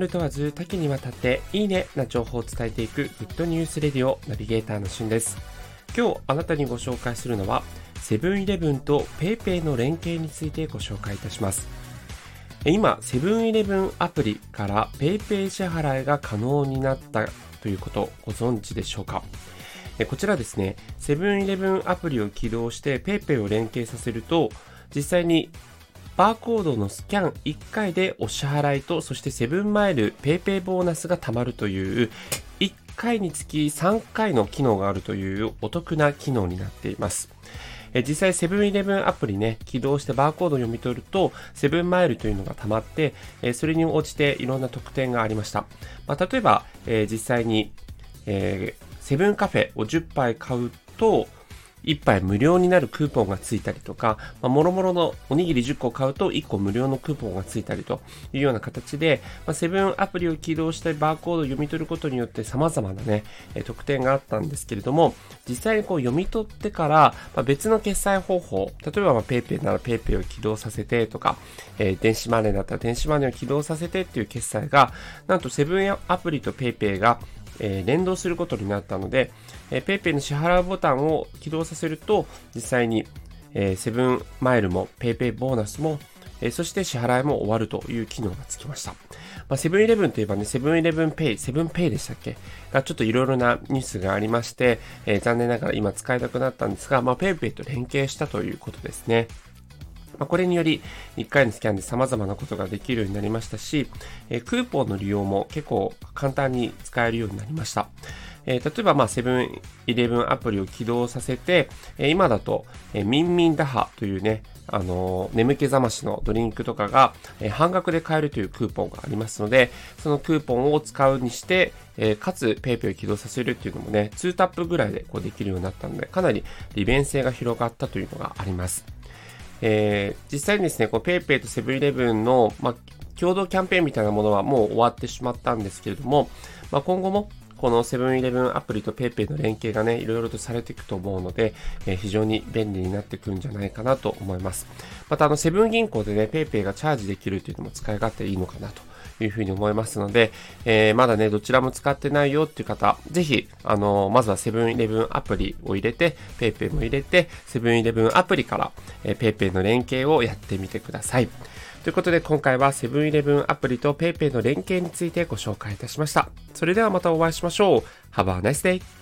ル問わず多岐にわたっていいねな情報を伝えていくグッドニュースレディオナビゲーターのしゅんです。今日あなたにご紹介するのはセブンイレブンと PayPay の連携についてご紹介いたします。今、セブンイレブンアプリから PayPay 支払いが可能になったということご存知でしょうか？こちらですね、セブンイレブンアプリを起動して PayPay を連携させると、実際にバーコードのスキャン1回でお支払いと、そしてセブンマイル PayPay ボーナスが貯まるという1回につき3回の機能があるというお得な機能になっています。え実際セブンイレブンアプリね、起動してバーコードを読み取ると、セブンマイルというのが溜まって、えそれに応じていろんな特典がありました。まあ、例えば、え実際に、えセブンカフェを10杯買うと、1杯無料になるクーポンがついたりとか、まあ、もろもろのおにぎり10個買うと1個無料のクーポンがついたりというような形で、ま、セブンアプリを起動してバーコードを読み取ることによって様々なね、え特典があったんですけれども、実際にこう読み取ってから、ま、別の決済方法、例えば PayPay なら PayPay を起動させてとか、え、電子マネーだったら電子マネーを起動させてっていう決済が、なんとセブンアプリと PayPay がえー、連動することになったので、えー、PayPay の支払うボタンを起動させると、実際に、えー、セブンマイルも PayPay ボーナスも、えー、そして支払いも終わるという機能がつきました。まあ、セブンイレブンといえばね、セブンイレブンペイ、セブンペイでしたっけ？がちょっといろいろなニュースがありまして、えー、残念ながら今使いたくなったんですが、まあ、PayPay と連携したということですね。まあ、これにより、1回のスキャンで様々なことができるようになりましたし、えクーポンの利用も結構簡単に使えるようになりました。え、例えば、まあ、セブンイレブンアプリを起動させて、え、今だと、え、ミンミンダハというね、あの、眠気覚ましのドリンクとかが、え、半額で買えるというクーポンがありますので、そのクーポンを使うにして、え、かつ PayPay を起動させるっていうのもね、2タップぐらいでこうできるようになったので、かなり利便性が広がったというのがあります。えー、実際にですね、PayPay とセブンイレブンの、まあ、共同キャンペーンみたいなものはもう終わってしまったんですけれども、まあ、今後もこのセブンイレブンアプリと PayPay の連携がね、いろいろとされていくと思うので、えー、非常に便利になってくるんじゃないかなと思います。また、あの、セブン銀行でね、PayPay がチャージできるというのも使い勝手いいのかなというふうに思いますので、えー、まだね、どちらも使ってないよっていう方、ぜひ、あのー、まずはセブンイレブンアプリを入れて、PayPay も入れて、セブンイレブンアプリから、えー、PayPay の連携をやってみてください。ということで今回はセブンイレブンアプリと PayPay の連携についてご紹介いたしました。それではまたお会いしましょう。Have a nice day!